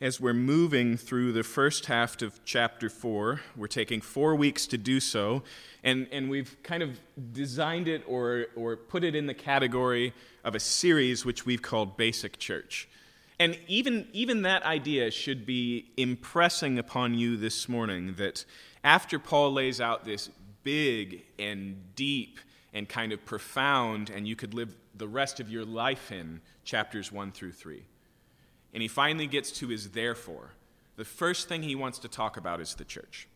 As we're moving through the first half of chapter 4, we're taking four weeks to do so, and, and we've kind of designed it or, or put it in the category of a series which we've called Basic Church. And even, even that idea should be impressing upon you this morning that after Paul lays out this big and deep and kind of profound, and you could live the rest of your life in chapters 1 through 3 and he finally gets to his therefore, the first thing he wants to talk about is the church.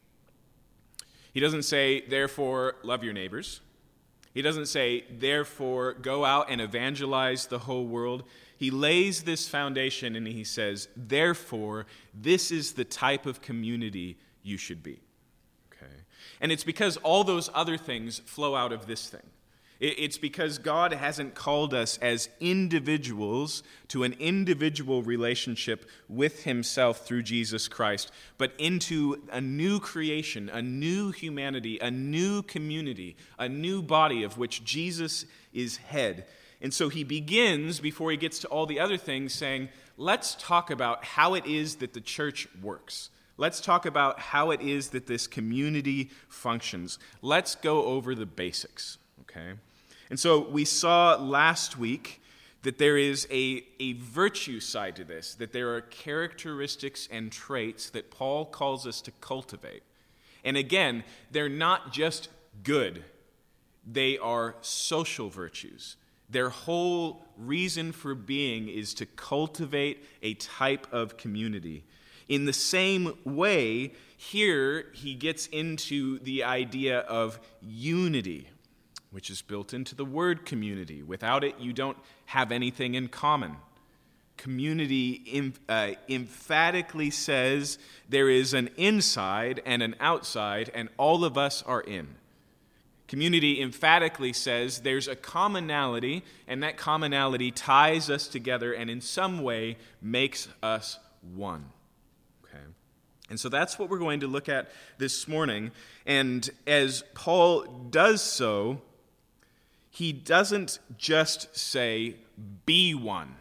He doesn't say, therefore, love your neighbors. He doesn't say, therefore, go out and evangelize the whole world. He lays this foundation and he says, therefore, this is the type of community you should be. Okay? And it's because all those other things flow out of this thing. It's because God hasn't called us as individuals to an individual relationship with Himself through Jesus Christ, but into a new creation, a new humanity, a new community, a new body of which Jesus is head. And so He begins, before He gets to all the other things, saying, Let's talk about how it is that the church works. Let's talk about how it is that this community functions. Let's go over the basics, okay? And so we saw last week that there is a, a virtue side to this, that there are characteristics and traits that Paul calls us to cultivate. And again, they're not just good, they are social virtues. Their whole reason for being is to cultivate a type of community. In the same way, here he gets into the idea of unity which is built into the word community. Without it, you don't have anything in common. Community uh, emphatically says there is an inside and an outside, and all of us are in. Community emphatically says there's a commonality, and that commonality ties us together and in some way makes us one. Okay? And so that's what we're going to look at this morning. And as Paul does so, he doesn't just say, be one.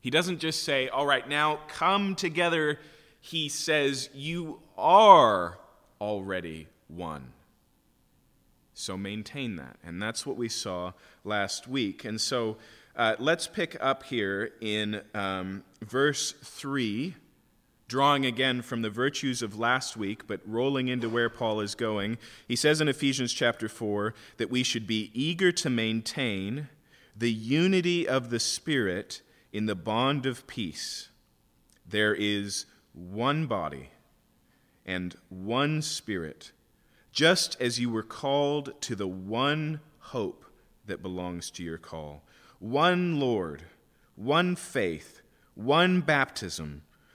He doesn't just say, all right, now come together. He says, you are already one. So maintain that. And that's what we saw last week. And so uh, let's pick up here in um, verse 3 drawing again from the virtues of last week, but rolling into where Paul is going, he says in Ephesians chapter 4 that we should be eager to maintain the unity of the Spirit in the bond of peace. There is one body and one Spirit, just as you were called to the one hope that belongs to your call. One Lord, one faith, one baptism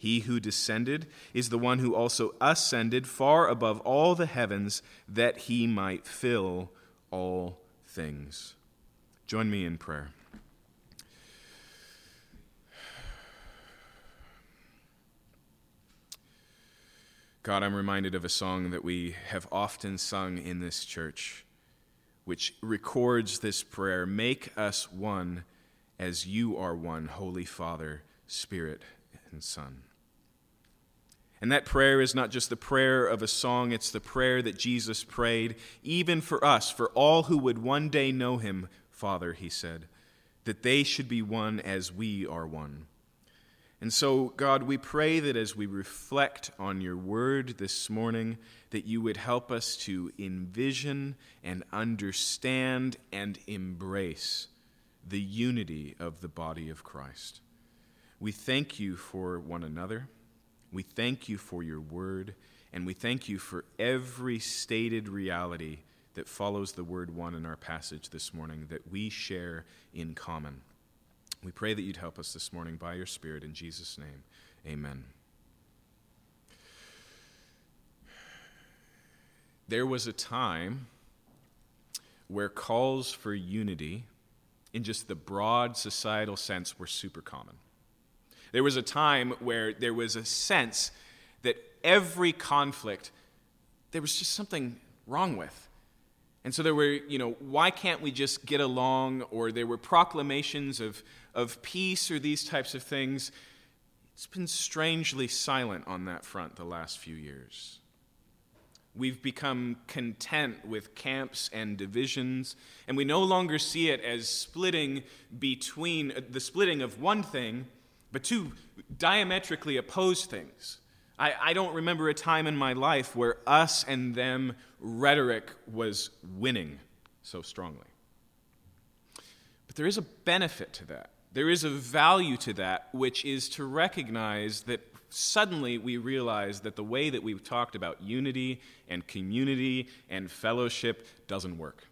He who descended is the one who also ascended far above all the heavens that he might fill all things. Join me in prayer. God, I'm reminded of a song that we have often sung in this church, which records this prayer Make us one as you are one, Holy Father, Spirit, and Son. And that prayer is not just the prayer of a song, it's the prayer that Jesus prayed, even for us, for all who would one day know him, Father, he said, that they should be one as we are one. And so, God, we pray that as we reflect on your word this morning, that you would help us to envision and understand and embrace the unity of the body of Christ. We thank you for one another. We thank you for your word, and we thank you for every stated reality that follows the word one in our passage this morning that we share in common. We pray that you'd help us this morning by your Spirit. In Jesus' name, amen. There was a time where calls for unity, in just the broad societal sense, were super common. There was a time where there was a sense that every conflict, there was just something wrong with. And so there were, you know, why can't we just get along? Or there were proclamations of, of peace or these types of things. It's been strangely silent on that front the last few years. We've become content with camps and divisions, and we no longer see it as splitting between uh, the splitting of one thing, but two diametrically opposed things. I, I don't remember a time in my life where us and them rhetoric was winning so strongly. But there is a benefit to that. There is a value to that, which is to recognize that suddenly we realize that the way that we've talked about unity and community and fellowship doesn't work.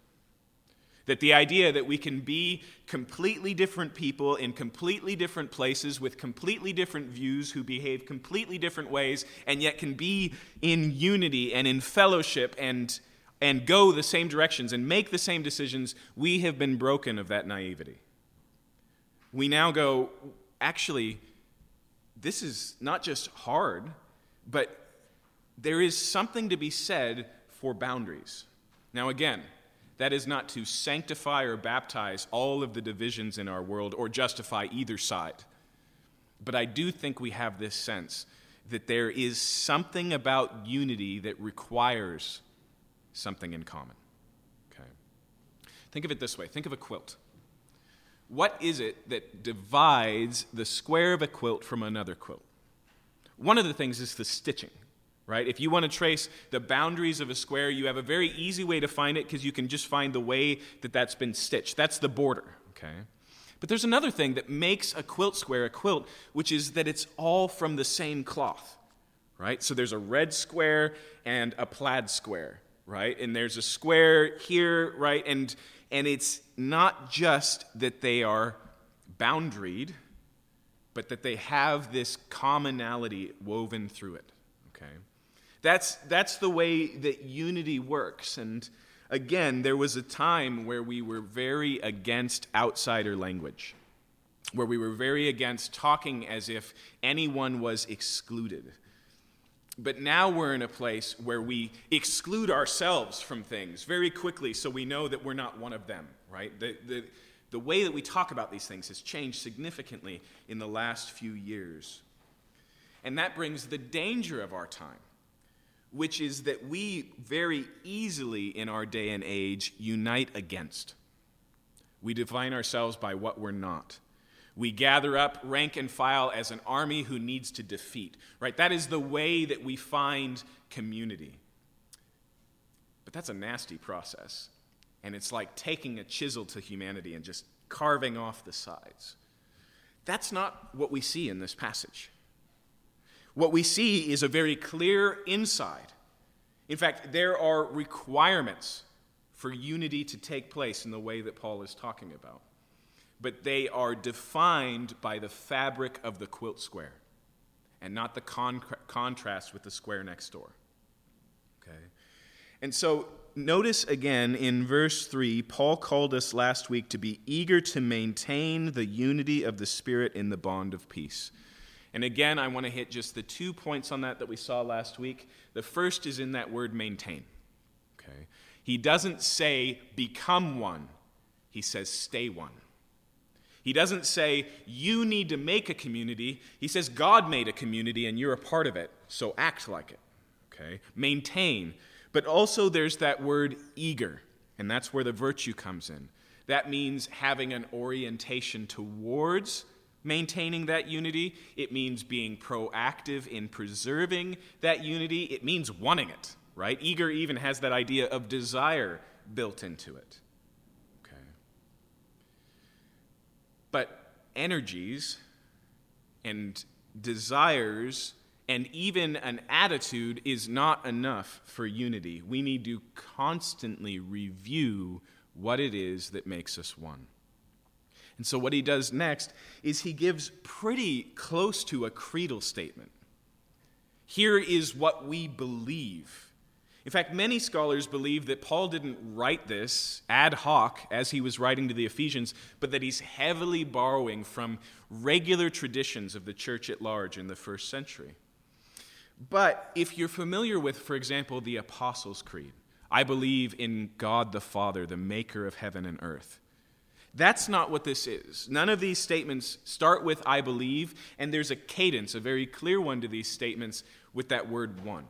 That the idea that we can be completely different people in completely different places with completely different views who behave completely different ways and yet can be in unity and in fellowship and, and go the same directions and make the same decisions, we have been broken of that naivety. We now go, actually, this is not just hard, but there is something to be said for boundaries. Now, again, that is not to sanctify or baptize all of the divisions in our world or justify either side. But I do think we have this sense that there is something about unity that requires something in common. Okay. Think of it this way think of a quilt. What is it that divides the square of a quilt from another quilt? One of the things is the stitching right? If you want to trace the boundaries of a square, you have a very easy way to find it because you can just find the way that that's been stitched. That's the border, okay? But there's another thing that makes a quilt square a quilt, which is that it's all from the same cloth, right? So there's a red square and a plaid square, right? And there's a square here, right? And and it's not just that they are boundaried, but that they have this commonality woven through it, okay? That's, that's the way that unity works. And again, there was a time where we were very against outsider language, where we were very against talking as if anyone was excluded. But now we're in a place where we exclude ourselves from things very quickly so we know that we're not one of them, right? The, the, the way that we talk about these things has changed significantly in the last few years. And that brings the danger of our time which is that we very easily in our day and age unite against. We define ourselves by what we're not. We gather up rank and file as an army who needs to defeat, right? That is the way that we find community. But that's a nasty process. And it's like taking a chisel to humanity and just carving off the sides. That's not what we see in this passage what we see is a very clear inside. In fact, there are requirements for unity to take place in the way that Paul is talking about. But they are defined by the fabric of the quilt square and not the con- contrast with the square next door. Okay? And so notice again in verse 3, Paul called us last week to be eager to maintain the unity of the Spirit in the bond of peace. And again, I want to hit just the two points on that that we saw last week. The first is in that word maintain. Okay? He doesn't say become one, he says stay one. He doesn't say you need to make a community. He says God made a community and you're a part of it, so act like it. Okay? Maintain. But also there's that word eager, and that's where the virtue comes in. That means having an orientation towards maintaining that unity. It means being proactive in preserving that unity. It means wanting it, right? Eager even has that idea of desire built into it. Okay. But energies and desires and even an attitude is not enough for unity. We need to constantly review what it is that makes us one. And so, what he does next is he gives pretty close to a creedal statement. Here is what we believe. In fact, many scholars believe that Paul didn't write this ad hoc as he was writing to the Ephesians, but that he's heavily borrowing from regular traditions of the church at large in the first century. But if you're familiar with, for example, the Apostles' Creed, I believe in God the Father, the maker of heaven and earth. That's not what this is. None of these statements start with I believe, and there's a cadence, a very clear one to these statements with that word one,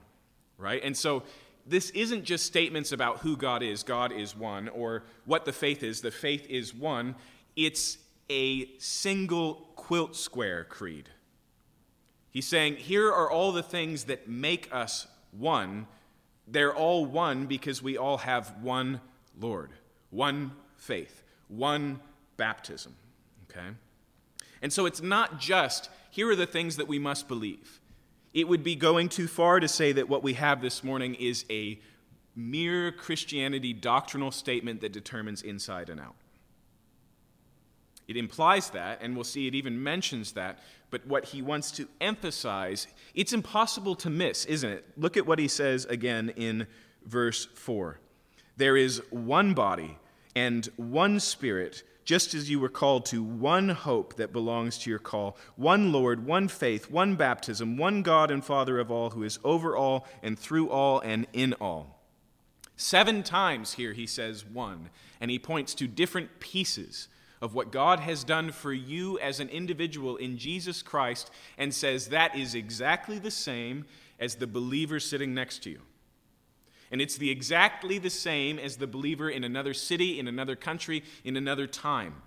right? And so this isn't just statements about who God is, God is one, or what the faith is, the faith is one. It's a single quilt square creed. He's saying, here are all the things that make us one. They're all one because we all have one Lord, one faith, one baptism. Okay? And so it's not just, here are the things that we must believe. It would be going too far to say that what we have this morning is a mere Christianity doctrinal statement that determines inside and out. It implies that, and we'll see it even mentions that, but what he wants to emphasize, it's impossible to miss, isn't it? Look at what he says again in verse 4. There is one body and one spirit just as you were called to one hope that belongs to your call, one Lord, one faith, one baptism, one God and Father of all, who is over all and through all and in all. Seven times here he says one, and he points to different pieces of what God has done for you as an individual in Jesus Christ and says that is exactly the same as the believer sitting next to you. And it's the exactly the same as the believer in another city, in another country, in another time.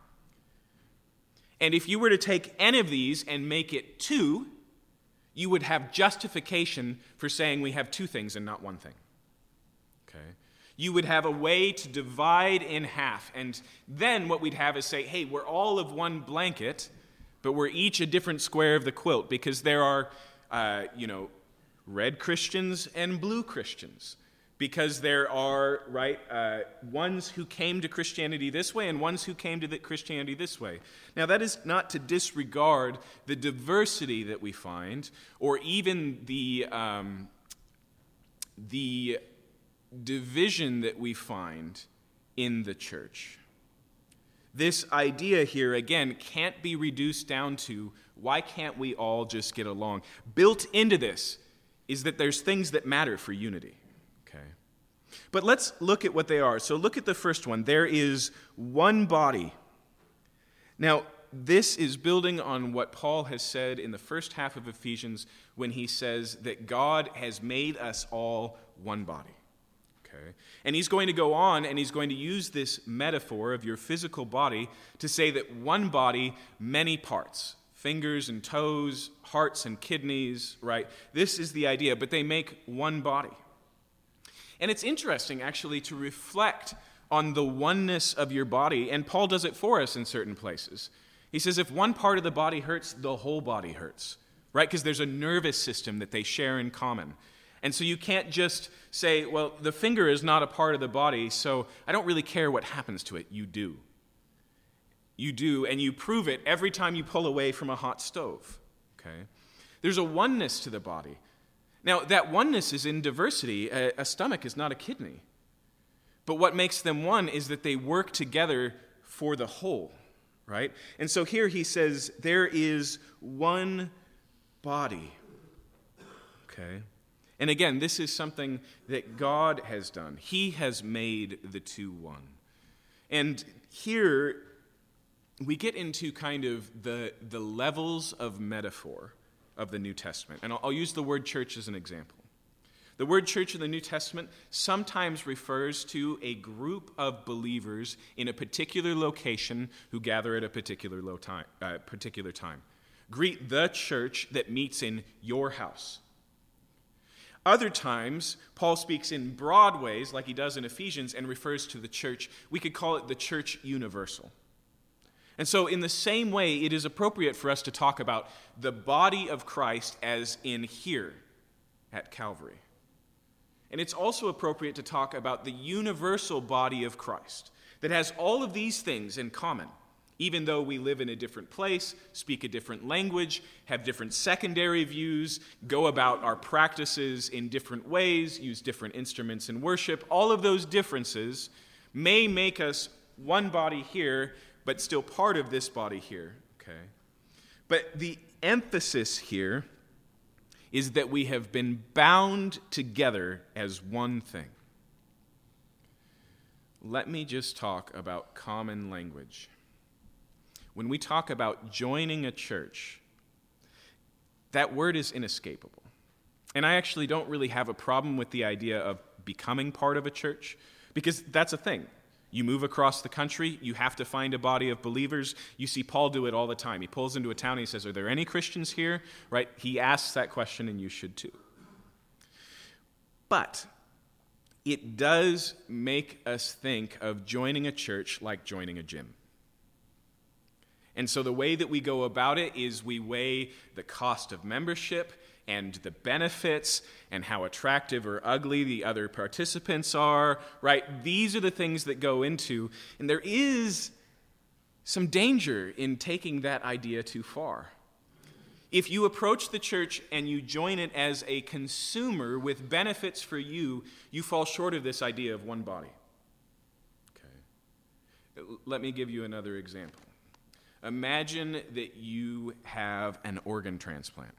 And if you were to take any of these and make it two, you would have justification for saying we have two things and not one thing. Okay? You would have a way to divide in half. And then what we'd have is say, hey, we're all of one blanket, but we're each a different square of the quilt because there are, uh, you know, red Christians and blue Christians because there are right uh, ones who came to christianity this way and ones who came to christianity this way. Now that is not to disregard the diversity that we find or even the um, the division that we find in the church. This idea here again can't be reduced down to why can't we all just get along? Built into this is that there's things that matter for unity but let's look at what they are. So look at the first one. There is one body. Now, this is building on what Paul has said in the first half of Ephesians when he says that God has made us all one body. Okay? And he's going to go on and he's going to use this metaphor of your physical body to say that one body, many parts fingers and toes, hearts and kidneys, right? This is the idea, but they make one body. And it's interesting, actually, to reflect on the oneness of your body, and Paul does it for us in certain places. He says if one part of the body hurts, the whole body hurts, right? Because there's a nervous system that they share in common. And so you can't just say, well, the finger is not a part of the body, so I don't really care what happens to it. You do. You do, and you prove it every time you pull away from a hot stove. Okay? There's a oneness to the body. Now, that oneness is in diversity. A, a, stomach is not a kidney. But what makes them one is that they work together for the whole, right? And so here he says, there is one body. Okay? And again, this is something that God has done. He has made the two one. And here we get into kind of the, the levels of metaphor of the New Testament. And I'll, I'll use the word church as an example. The word church in the New Testament sometimes refers to a group of believers in a particular location who gather at a particular, low time, uh, particular time. Greet the church that meets in your house. Other times, Paul speaks in broad ways, like he does in Ephesians, and refers to the church. We could call it the church universal. And so, in the same way, it is appropriate for us to talk about the body of Christ as in here at Calvary. And it's also appropriate to talk about the universal body of Christ that has all of these things in common even though we live in a different place, speak a different language, have different secondary views, go about our practices in different ways, use different instruments in worship, all of those differences may make us one body here, but still part of this body here. Okay? But the emphasis here is that we have been bound together as one thing. Let me just talk about common language when we talk about joining a church, that word is inescapable. And I actually don't really have a problem with the idea of becoming part of a church because that's a thing. You move across the country, you have to find a body of believers. You see Paul do it all the time. He pulls into a town and he says, Are there any Christians here? Right? He asks that question, and you should too. But it does make us think of joining a church like joining a gym. And so the way that we go about it is we weigh the cost of membership and the benefits and how attractive or ugly the other participants are, right? These are the things that go into, and there is some danger in taking that idea too far. If you approach the church and you join it as a consumer with benefits for you, you fall short of this idea of one body. Okay. Let me give you another example. Imagine that you have an organ transplant.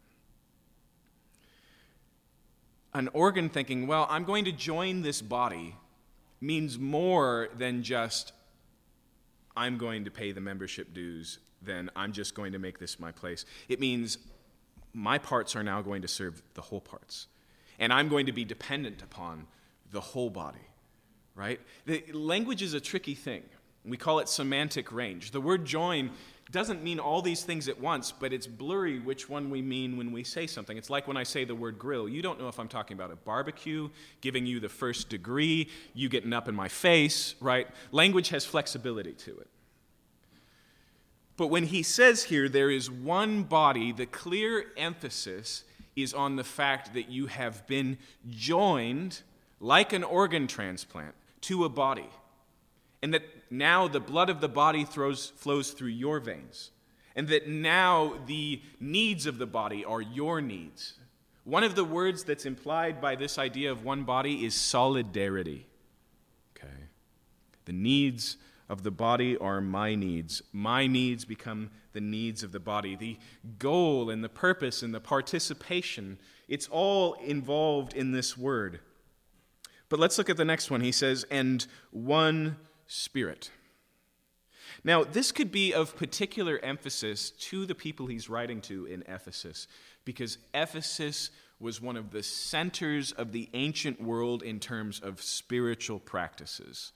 An organ thinking, well, I'm going to join this body means more than just I'm going to pay the membership dues, then I'm just going to make this my place. It means my parts are now going to serve the whole parts. And I'm going to be dependent upon the whole body, right? The language is a tricky thing. We call it semantic range. The word join doesn't mean all these things at once, but it's blurry which one we mean when we say something. It's like when I say the word grill. You don't know if I'm talking about a barbecue, giving you the first degree, you getting up in my face, right? Language has flexibility to it. But when he says here, there is one body, the clear emphasis is on the fact that you have been joined, like an organ transplant, to a body and that now the blood of the body throws, flows through your veins, and that now the needs of the body are your needs. One of the words that's implied by this idea of one body is solidarity. Okay. The needs of the body are my needs. My needs become the needs of the body. The goal and the purpose and the participation, it's all involved in this word. But let's look at the next one. He says, and one Spirit. Now, this could be of particular emphasis to the people he's writing to in Ephesus, because Ephesus was one of the centers of the ancient world in terms of spiritual practices,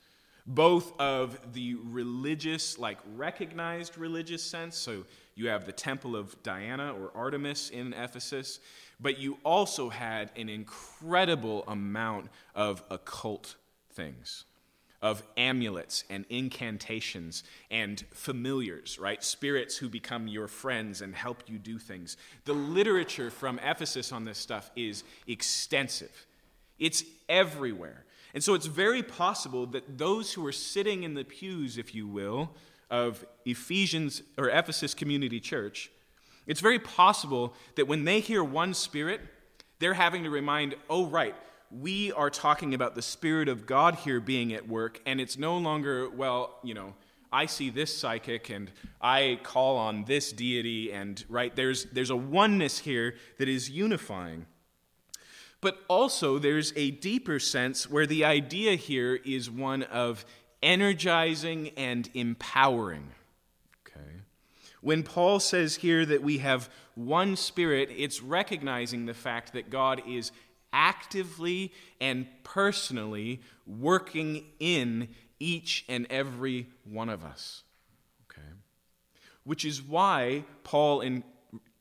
both of the religious, like recognized religious sense. So you have the temple of Diana or Artemis in Ephesus, but you also had an incredible amount of occult things of amulets and incantations and familiars, right? Spirits who become your friends and help you do things. The literature from Ephesus on this stuff is extensive, it's everywhere. And so it's very possible that those who are sitting in the pews, if you will, of Ephesians or Ephesus Community Church, it's very possible that when they hear one spirit, they're having to remind, oh, right, we are talking about the Spirit of God here being at work, and it's no longer, well, you know, I see this psychic and I call on this deity, and right, there's, there's a oneness here that is unifying. But also, there's a deeper sense where the idea here is one of energizing and empowering. Okay? When Paul says here that we have one spirit, it's recognizing the fact that God is actively and personally working in each and every one of us. Okay? Which is why Paul, in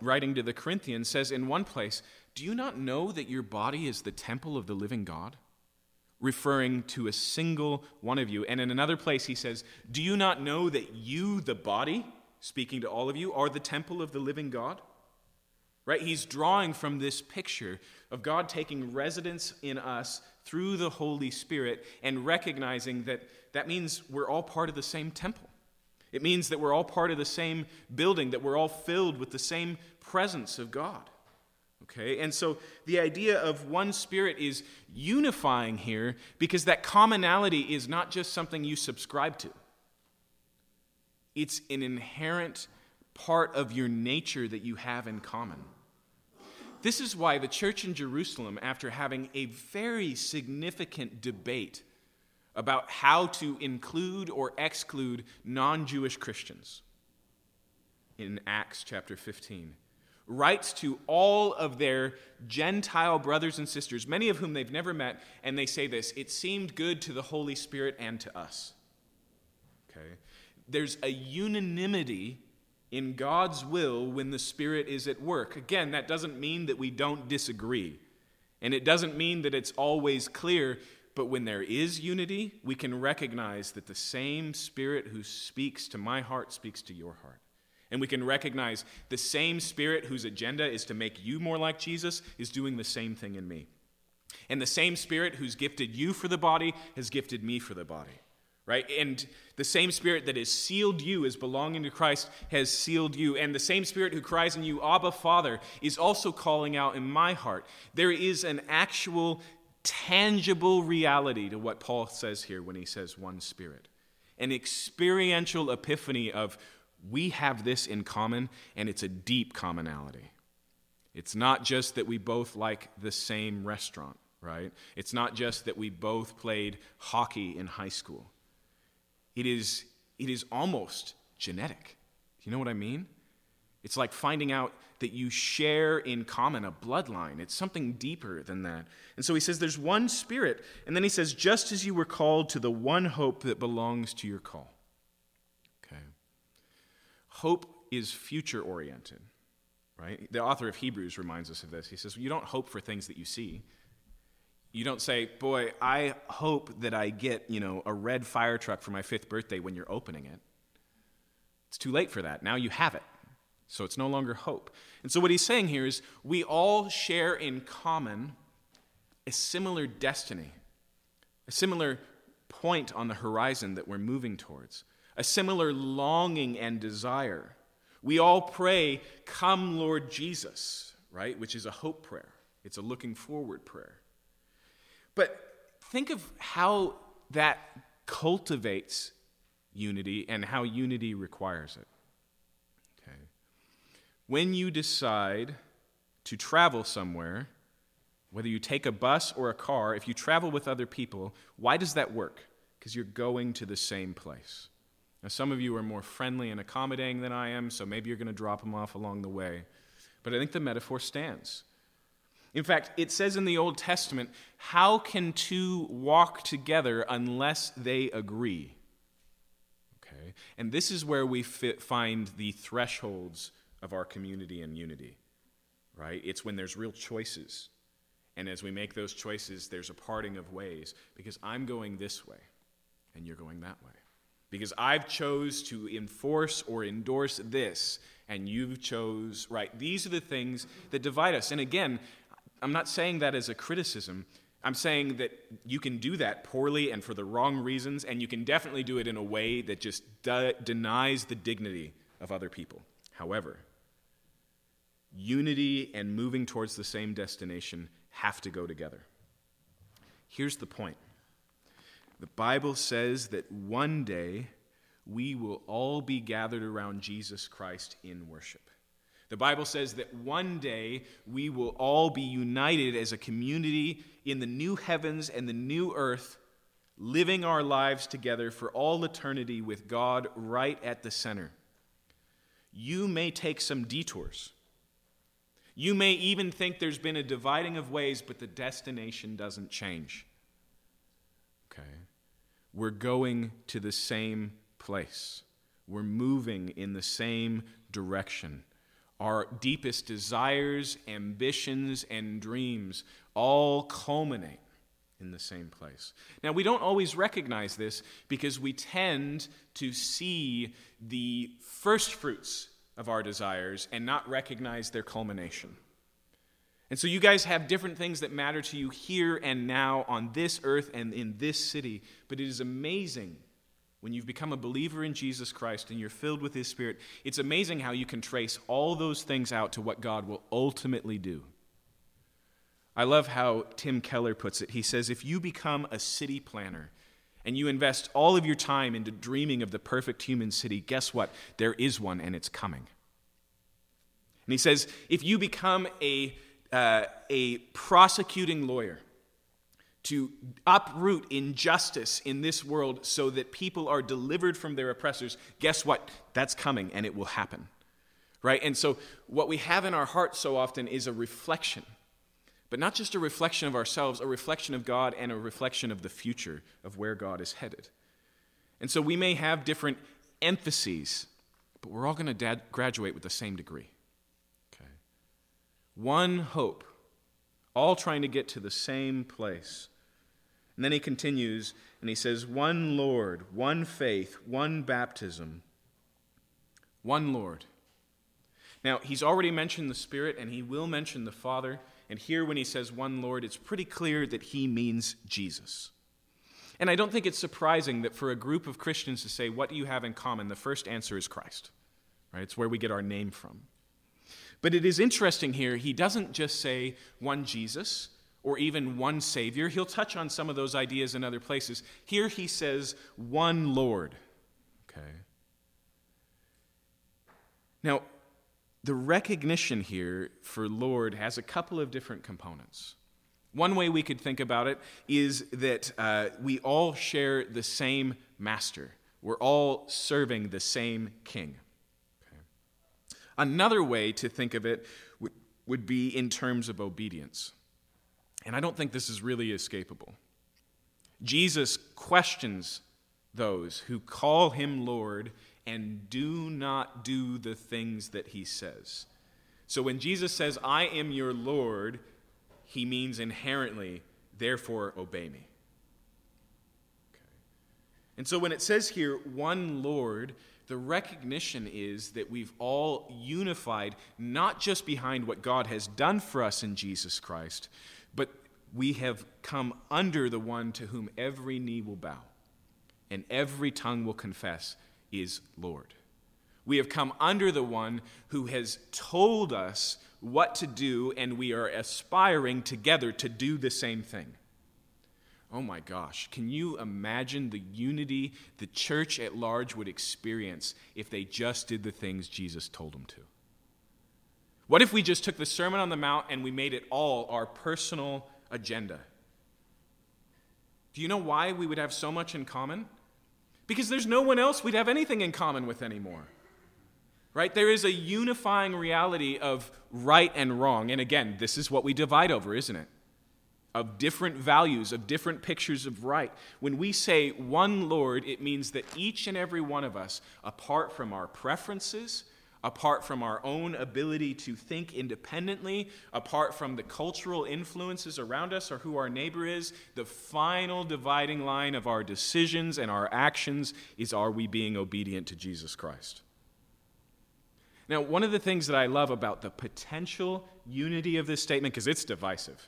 writing to the Corinthians, says in one place, Do you not know that your body is the temple of the living God? Referring to a single one of you. And in another place, he says, Do you not know that you, the body, speaking to all of you, are the temple of the living God? Right? He's drawing from this picture of God taking residence in us through the Holy Spirit and recognizing that that means we're all part of the same temple. It means that we're all part of the same building, that we're all filled with the same presence of God. Okay? And so the idea of one spirit is unifying here because that commonality is not just something you subscribe to, it's an inherent part of your nature that you have in common. This is why the church in Jerusalem, after having a very significant debate about how to include or exclude non Jewish Christians in Acts chapter 15, writes to all of their Gentile brothers and sisters, many of whom they've never met, and they say this It seemed good to the Holy Spirit and to us. Okay? There's a unanimity in God's will when the Spirit is at work. Again, that doesn't mean that we don't disagree. And it doesn't mean that it's always clear, but when there is unity, we can recognize that the same Spirit who speaks to my heart speaks to your heart. And we can recognize the same Spirit whose agenda is to make you more like Jesus is doing the same thing in me. And the same Spirit who's gifted you for the body has gifted me for the body right? And the same spirit that has sealed you as belonging to Christ has sealed you. And the same spirit who cries in you, Abba, Father, is also calling out in my heart. There is an actual, tangible reality to what Paul says here when he says one spirit. An experiential epiphany of we have this in common, and it's a deep commonality. It's not just that we both like the same restaurant, right? It's not just that we both played hockey in high school. It is, it is almost genetic. You know what I mean? It's like finding out that you share in common a bloodline. It's something deeper than that. And so he says there's one spirit. And then he says, just as you were called to the one hope that belongs to your call. Okay. Hope is future oriented, right? The author of Hebrews reminds us of this. He says, You don't hope for things that you see. You don't say, Boy, I hope that I get, you know, a red fire truck for my fifth birthday when you're opening it. It's too late for that. Now you have it. So it's no longer hope. And so what he's saying here is we all share in common a similar destiny, a similar point on the horizon that we're moving towards, a similar longing and desire. We all pray, Come, Lord Jesus, right? Which is a hope prayer, it's a looking forward prayer. But think of how that cultivates unity and how unity requires it. Okay. When you decide to travel somewhere, whether you take a bus or a car, if you travel with other people, why does that work? Because you're going to the same place. Now, some of you are more friendly and accommodating than I am, so maybe you're going to drop them off along the way. But I think the metaphor stands. In fact, it says in the Old Testament, how can two walk together unless they agree? Okay? And this is where we fit, find the thresholds of our community and unity, right? It's when there's real choices. And as we make those choices, there's a parting of ways because I'm going this way and you're going that way. Because I've chose to enforce or endorse this and you've chose right. These are the things that divide us. And again, I'm not saying that as a criticism. I'm saying that you can do that poorly and for the wrong reasons, and you can definitely do it in a way that just de- denies the dignity of other people. However, unity and moving towards the same destination have to go together. Here's the point the Bible says that one day we will all be gathered around Jesus Christ in worship. The Bible says that one day we will all be united as a community in the new heavens and the new earth, living our lives together for all eternity with God right at the center. You may take some detours. You may even think there's been a dividing of ways, but the destination doesn't change. Okay? We're going to the same place, we're moving in the same direction our deepest desires, ambitions, and dreams all culminate in the same place. Now, we don't always recognize this because we tend to see the first fruits of our desires and not recognize their culmination. And so, you guys have different things that matter to you here and now on this earth and in this city, but it is amazing when you've become a believer in Jesus Christ and you're filled with His Spirit, it's amazing how you can trace all those things out to what God will ultimately do. I love how Tim Keller puts it. He says, If you become a city planner and you invest all of your time into dreaming of the perfect human city, guess what? There is one and it's coming. And he says, If you become a, uh, a prosecuting lawyer, to uproot injustice in this world so that people are delivered from their oppressors, guess what? That's coming and it will happen. Right? And so, what we have in our hearts so often is a reflection, but not just a reflection of ourselves, a reflection of God and a reflection of the future of where God is headed. And so, we may have different emphases, but we're all going to dad- graduate with the same degree. Okay? One hope, all trying to get to the same place. And then he continues and he says, One Lord, one faith, one baptism, one Lord. Now, he's already mentioned the Spirit and he will mention the Father. And here, when he says one Lord, it's pretty clear that he means Jesus. And I don't think it's surprising that for a group of Christians to say, What do you have in common? the first answer is Christ. Right? It's where we get our name from. But it is interesting here, he doesn't just say one Jesus or even one Savior. He'll touch on some of those ideas in other places. Here he says one Lord. Okay. Now, the recognition here for Lord has a couple of different components. One way we could think about it is that uh, we all share the same master. We're all serving the same king. Okay. Another way to think of it would, would be in terms of obedience. And I don't think this is really escapable. Jesus questions those who call him Lord and do not do the things that he says. So when Jesus says, I am your Lord, he means inherently, therefore obey me. Okay. And so when it says here, one Lord, the recognition is that we've all unified not just behind what God has done for us in Jesus Christ, but we have come under the one to whom every knee will bow and every tongue will confess is Lord. We have come under the one who has told us what to do, and we are aspiring together to do the same thing. Oh my gosh, can you imagine the unity the church at large would experience if they just did the things Jesus told them to? What if we just took the Sermon on the Mount and we made it all our personal agenda? Do you know why we would have so much in common? Because there's no one else we'd have anything in common with anymore. Right? There is a unifying reality of right and wrong. And again, this is what we divide over, isn't it? Of different values, of different pictures of right. When we say one Lord, it means that each and every one of us, apart from our preferences, apart from our own ability to think independently, apart from the cultural influences around us or who our neighbor is, the final dividing line of our decisions and our actions is are we being obedient to Jesus Christ? Now, one of the things that I love about the potential unity of this statement, because it's divisive,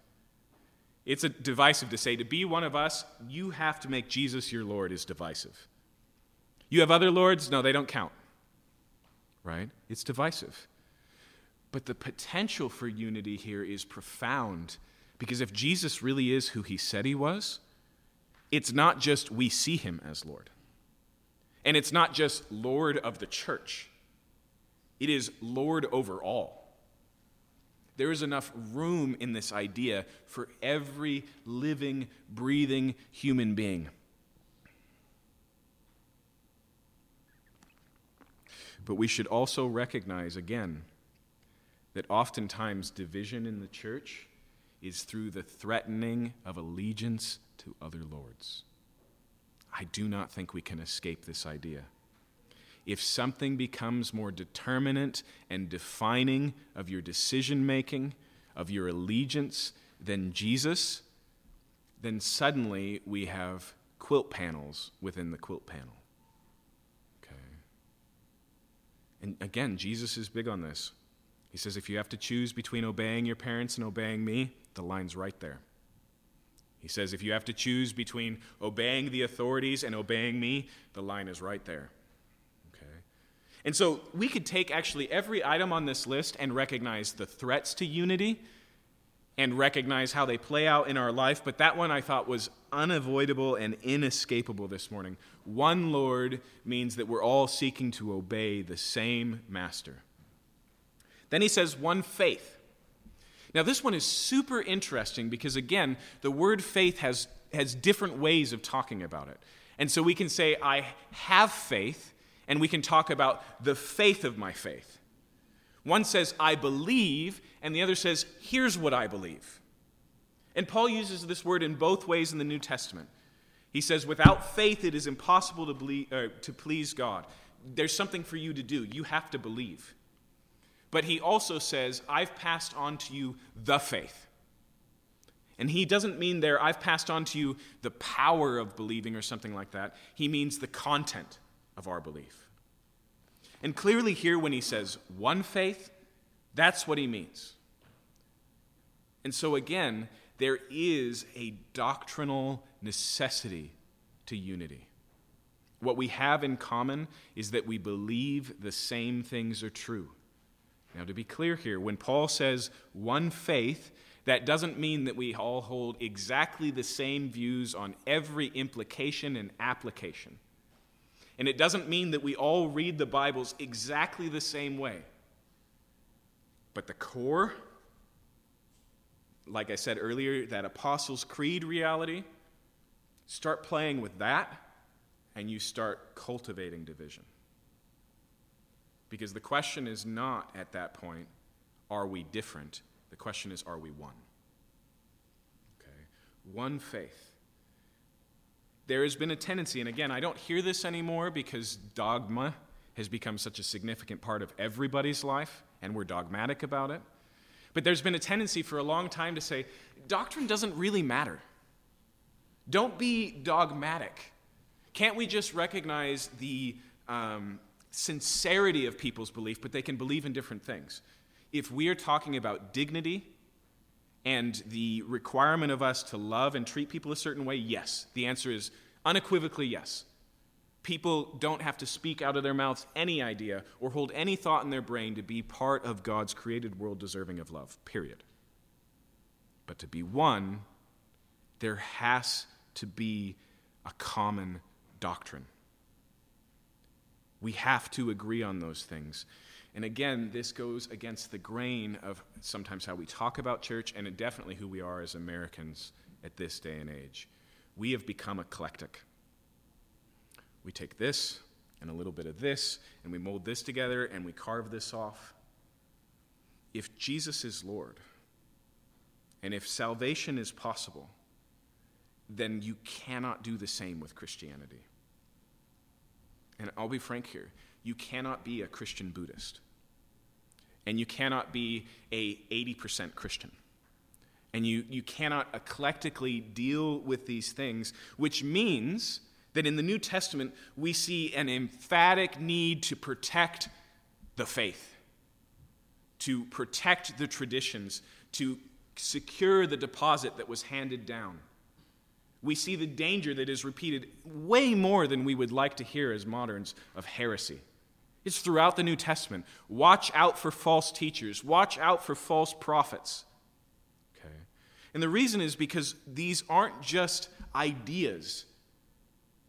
it's a divisive to say to be one of us, you have to make Jesus your Lord is divisive. You have other lords? No, they don't count right? It's divisive. But the potential for unity here is profound because if Jesus really is who he said he was, it's not just we see him as Lord. And it's not just Lord of the church, it is Lord over all. There is enough room in this idea for every living, breathing human being. But we should also recognize, again, that oftentimes division in the church is through the threatening of allegiance to other lords. I do not think we can escape this idea. If something becomes more determinant and defining of your decision making, of your allegiance than Jesus, then suddenly we have quilt panels within the quilt panel. And again, Jesus is big on this. He says, if you have to choose between obeying your parents and obeying me, the line's right there. He says, if you have to choose between obeying the authorities and obeying me, the line is right there. Okay? And so we could take actually every item on this list and recognize the threats to unity and recognize how they play out in our life, but that one I thought was unavoidable and inescapable this morning. One Lord means that we're all seeking to obey the same master. Then he says, one faith. Now, this one is super interesting because, again, the word faith has, has different ways of talking about it. And so we can say, I have faith, and we can talk about the faith of my faith. One says, I believe, and the other says, here's what I believe. And Paul uses this word in both ways in the New Testament. He says, without faith, it is impossible to, believe, uh, to please God. There's something for you to do. You have to believe. But he also says, I've passed on to you the faith. And he doesn't mean there, I've passed on to you the power of believing or something like that. He means the content of our belief. And clearly, here, when he says one faith, that's what he means. And so, again, there is a doctrinal necessity to unity. What we have in common is that we believe the same things are true. Now, to be clear here, when Paul says one faith, that doesn't mean that we all hold exactly the same views on every implication and application. And it doesn't mean that we all read the Bibles exactly the same way. But the core, like I said earlier, that Apostles' Creed reality, start playing with that, and you start cultivating division. Because the question is not at that point, are we different? The question is, are we one? Okay. One faith. There has been a tendency, and again, I don't hear this anymore because dogma has become such a significant part of everybody's life, and we're dogmatic about it. But there's been a tendency for a long time to say, doctrine doesn't really matter. Don't be dogmatic. Can't we just recognize the um, sincerity of people's belief, but they can believe in different things. If we are talking about dignity and the requirement of us to love and treat people a certain way, yes. The answer is unequivocally yes. People don't have to speak out of their mouths any idea or hold any thought in their brain to be part of God's created world deserving of love, period. But to be one, there has to be a common doctrine. We have to agree on those things. And again, this goes against the grain of sometimes how we talk about church and definitely who we are as Americans at this day and age. We have become eclectic. We take this and a little bit of this, and we mold this together and we carve this off. If Jesus is Lord, and if salvation is possible, then you cannot do the same with Christianity. And I'll be frank here you cannot be a Christian Buddhist. And you cannot be a 80% Christian. And you, you cannot eclectically deal with these things, which means that in the New Testament, we see an emphatic need to protect the faith, to protect the traditions, to secure the deposit that was handed down we see the danger that is repeated way more than we would like to hear as moderns of heresy. It's throughout the New Testament. Watch out for false teachers, watch out for false prophets. Okay? And the reason is because these aren't just ideas.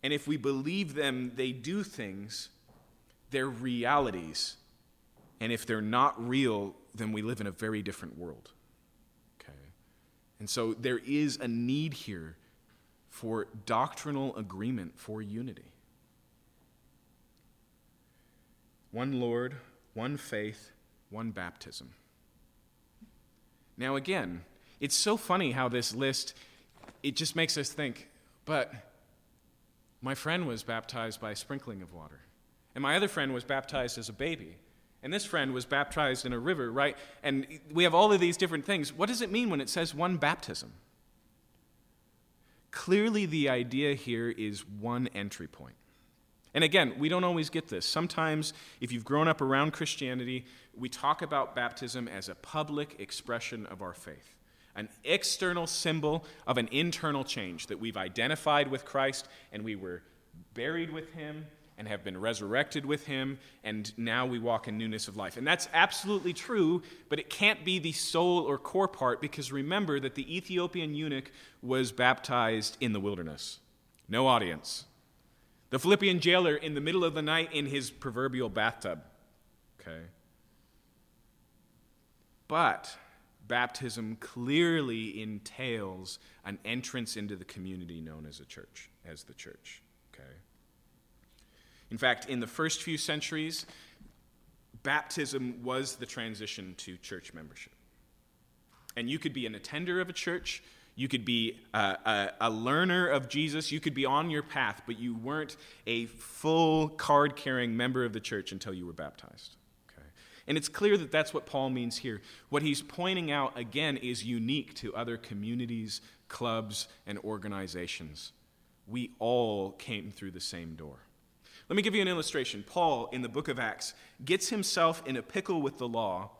And if we believe them, they do things, they're realities. And if they're not real, then we live in a very different world. Okay? And so there is a need here for doctrinal agreement for unity. One Lord, one faith, one baptism. Now, again, it's so funny how this list, it just makes us think, but my friend was baptized by sprinkling of water. And my other friend was baptized as a baby. And this friend was baptized in a river, right? And we have all of these different things. What does it mean when it says one baptism? Clearly, the idea here is one entry point. And again, we don't always get this. Sometimes, if you've grown up around Christianity, we talk about baptism as a public expression of our faith. An external symbol of an internal change that we've identified with Christ and we were buried with him and have been resurrected with him, and now we walk in newness of life. And that's absolutely true, but it can't be the sole or core part because remember that the Ethiopian eunuch was baptized in the wilderness. No audience. The Philippian jailer in the middle of the night in his proverbial bathtub. Okay? But baptism clearly entails an entrance into the community known as a church, as the church. Okay? In fact, in the first few centuries, baptism was the transition to church membership. And you could be an attender of a church, you could be a, a, a, learner of Jesus. You could be on your path, but you weren't a full card carrying member of the church until you were baptized. And it's clear that that's what Paul means here. What he's pointing out, again, is unique to other communities, clubs, and organizations. We all came through the same door. Let me give you an illustration. Paul, in the book of Acts, gets himself in a pickle with the law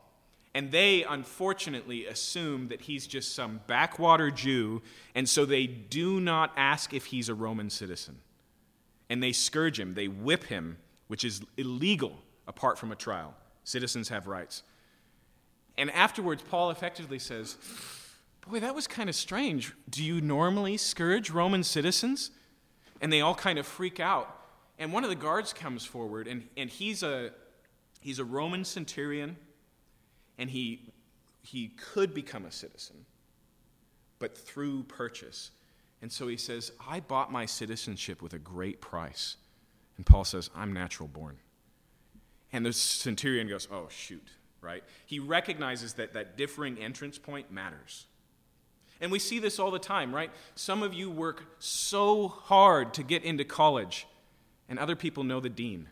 and they, unfortunately, assume that he's just some backwater Jew, and so they do not ask if he's a Roman citizen. And they scourge him, they whip him, which is illegal apart from a trial. Citizens have rights. And afterwards, Paul effectively says, Boy, that was kind of strange. Do you normally scourge Roman citizens? And they all kind of freak out. And one of the guards comes forward, and, and he's, a, he's a Roman centurion and he, he could become a citizen, but through purchase. And so he says, I bought my citizenship with a great price. And Paul says, I'm natural born. And the centurion goes, Oh, shoot, right? He recognizes that that differing entrance point matters. And we see this all the time, right? Some of you work so hard to get into college, and other people know the dean,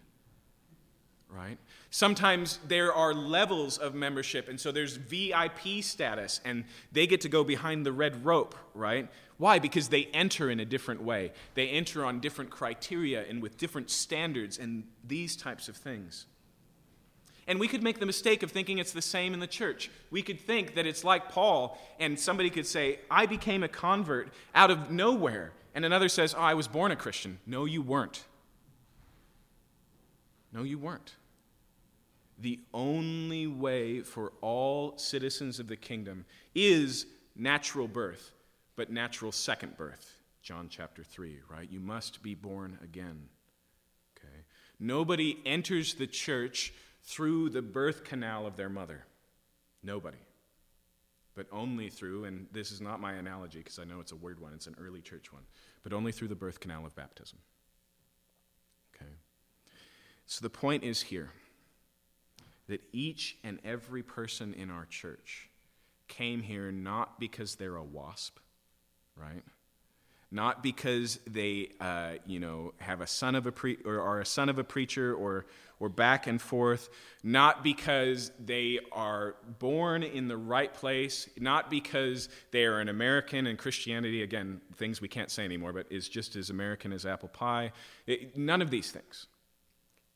right? Sometimes there are levels of membership, and so there's VIP status, and they get to go behind the red rope, right? Why? Because they enter in a different way. They enter on different criteria and with different standards and these types of things. And we could make the mistake of thinking it's the same in the church. We could think that it's like Paul, and somebody could say, I became a convert out of nowhere. And another says, Oh, I was born a Christian. No, you weren't. No, you weren't the only way for all citizens of the kingdom is natural birth, but natural second birth. John chapter 3, right? You must be born again. Okay? Nobody enters the church through the birth canal of their mother. Nobody. But only through, and this is not my analogy because I know it's a weird one, it's an early church one, but only through the birth canal of baptism. Okay? So the point is here that each and every person in our church came here not because they're a wasp, right? Not because they, uh, you know, have a son of a pre- or are a son of a preacher or or back and forth. Not because they are born in the right place. Not because they are an American and Christianity again things we can't say anymore, but is just as American as apple pie. It, none of these things.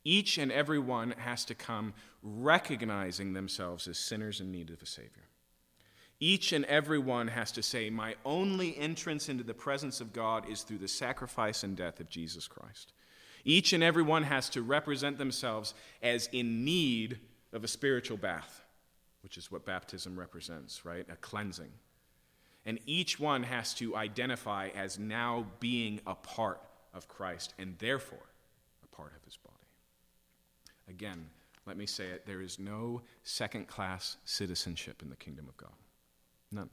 Each and every one has to come recognizing themselves as sinners in need of a Savior. Each and every one has to say, My only entrance into the presence of God is through the sacrifice and death of Jesus Christ. Each and every one has to represent themselves as in need of a spiritual bath, which is what baptism represents, right? A cleansing. And each one has to identify as now being a part of Christ and therefore a part of his body. Again, let me say it there is no second class citizenship in the kingdom of God. None.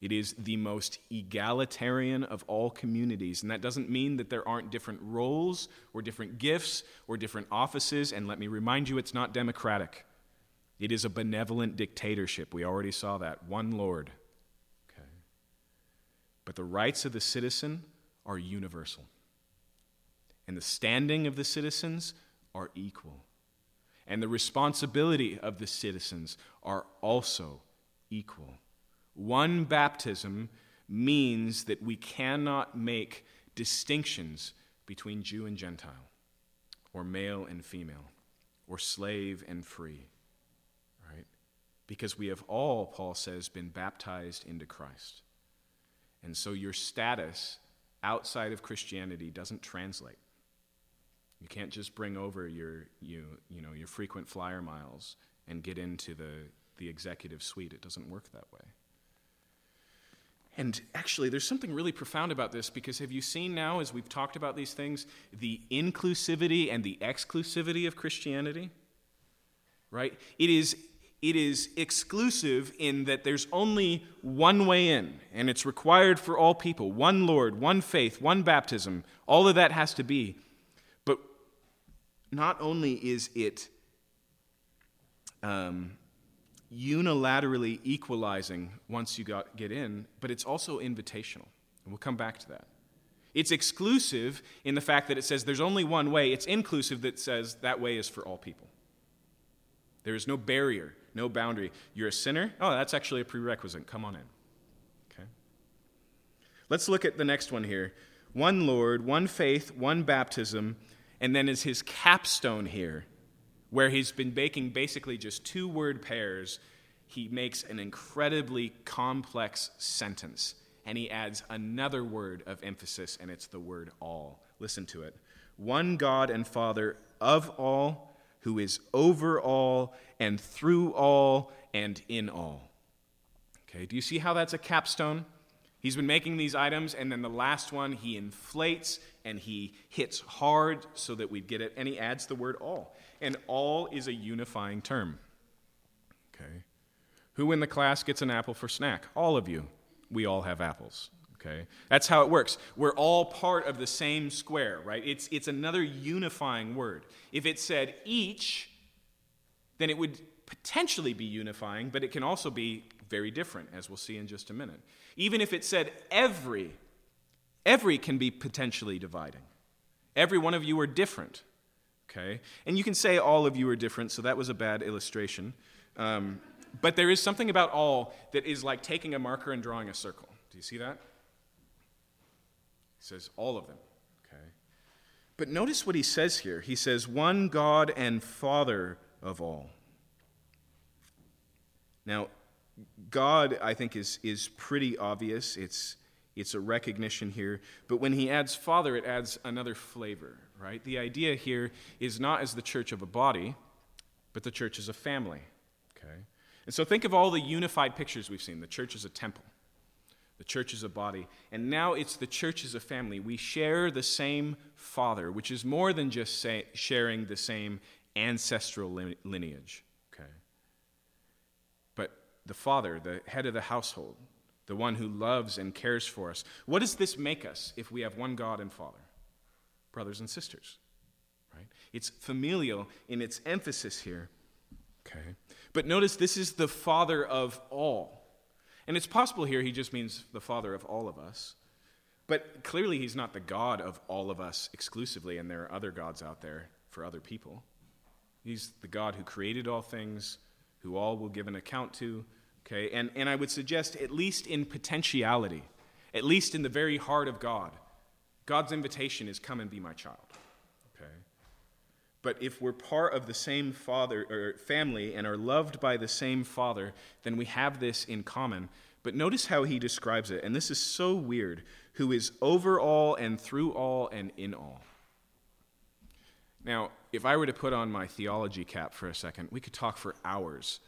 It is the most egalitarian of all communities. And that doesn't mean that there aren't different roles or different gifts or different offices. And let me remind you, it's not democratic, it is a benevolent dictatorship. We already saw that. One Lord. Okay. But the rights of the citizen are universal. And the standing of the citizens are equal. And the responsibility of the citizens are also equal. One baptism means that we cannot make distinctions between Jew and Gentile, or male and female, or slave and free. Right? because we have all, Paul says, been baptized into Christ. And so your status outside of Christianity doesn't translate. You can't just bring over your, you, you know, your frequent flyer miles and get into the, the executive suite. It doesn't work that way. And actually, there's something really profound about this because have you seen now, as we've talked about these things, the inclusivity and the exclusivity of Christianity? Right? It is, it is exclusive in that there's only one way in, and it's required for all people one Lord, one faith, one baptism. All of that has to be. But not only is it um, unilaterally equalizing once you got, get in, but it's also invitational. And we'll come back to that. It's exclusive in the fact that it says there's only one way. It's inclusive that says that way is for all people. There is no barrier, no boundary. You're a sinner? Oh, that's actually a prerequisite. Come on in. Okay. Let's look at the next one here. One Lord, one faith, one baptism, and then is his capstone here where he's been baking basically just two word pairs, he makes an incredibly complex sentence. And he adds another word of emphasis, and it's the word all. Listen to it. One God and Father of all, who is over all and through all and in all. Okay, do you see how that's a capstone? He's been making these items, and then the last one he inflates and he hits hard so that we get it, and he adds the word all and all is a unifying term. Okay? Who in the class gets an apple for snack? All of you. We all have apples. Okay? That's how it works. We're all part of the same square, right? It's, it's another unifying word. If it said each, then it would potentially be unifying, but it can also be very different, as we'll see in just a minute. Even if it said every, every can be potentially dividing. Every one of you are different okay? And you can say all of you are different, so that was a bad illustration. Um, but there is something about all that is like taking a marker and drawing a circle. Do you see that? He says all of them, okay? But notice what he says here. He says, one God and Father of all. Now, God, I think, is, is pretty obvious. It's, it's a recognition here. But when he adds Father, it adds another flavor right? The idea here is not as the church of a body, but the church as a family, okay? And so think of all the unified pictures we've seen. The church is a temple, the church is a body, and now it's the church as a family. We share the same Father, which is more than just say, sharing the same ancestral lineage, the Father, the head of the household, the one who loves and cares for us. What does this make us if we have one God and Father? brothers and sisters. Right? It's familial in its emphasis here. Okay. But notice this is the father of all. And it's possible here he just means the father of all of us. But clearly he's not the God of all of us exclusively, and there are other gods out there for other people. He's the God who created all things, who all will give an account to. Okay, and, and I would suggest, at least in potentiality, at least in the very heart of God, God's invitation is come and be my child. Okay? But if we're part of the same father or family and are loved by the same father, then we have this in common. But notice how he describes it, and this is so weird who is over all and through all and in all. Now, if I were to put on my theology cap for a second, we could talk for hours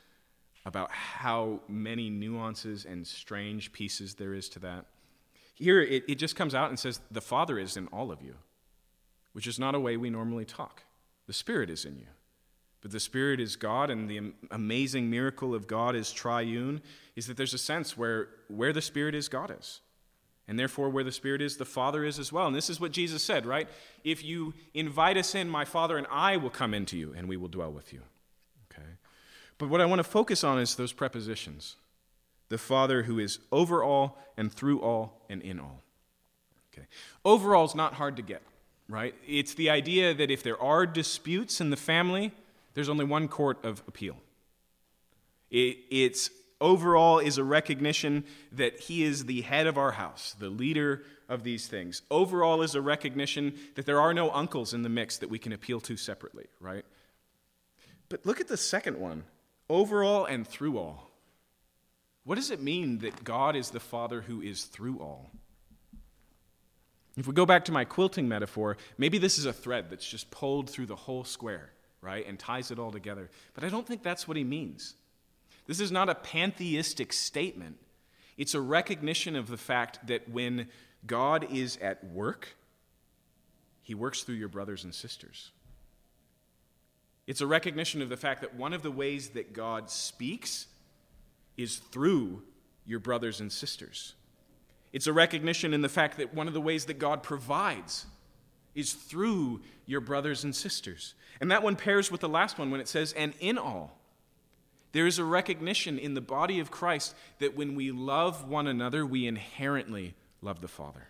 about how many nuances and strange pieces there is to that. Here, it, it just comes out and says, The Father is in all of you, which is not a way we normally talk. The Spirit is in you. But the Spirit is God, and the amazing miracle of God is triune, is that there's a sense where where the Spirit is, God is. And therefore, where the Spirit is, the Father is as well. And this is what Jesus said, right? If you invite us in, my Father and I will come into you, and we will dwell with you. But what I want to focus on is those prepositions the Father who is over all and through all and in all. Okay. Overall is not hard to get, right? It's the idea that if there are disputes in the family, there's only one court of appeal. It, it's overall is a recognition that he is the head of our house, the leader of these things. Overall is a recognition that there are no uncles in the mix that we can appeal to separately, right? But look at the second one over all and through all. What does it mean that God is the Father who is through all? If we go back to my quilting metaphor, maybe this is a thread that's just pulled through the whole square, right, and ties it all together. But I don't think that's what he means. This is not a pantheistic statement, it's a recognition of the fact that when God is at work, he works through your brothers and sisters. It's a recognition of the fact that one of the ways that God speaks is through your brothers and sisters. It's a recognition in the fact that one of the ways that God provides is through your brothers and sisters. And that one pairs with the last one when it says, and in all. There is a recognition in the body of Christ that when we love one another, we inherently love the Father.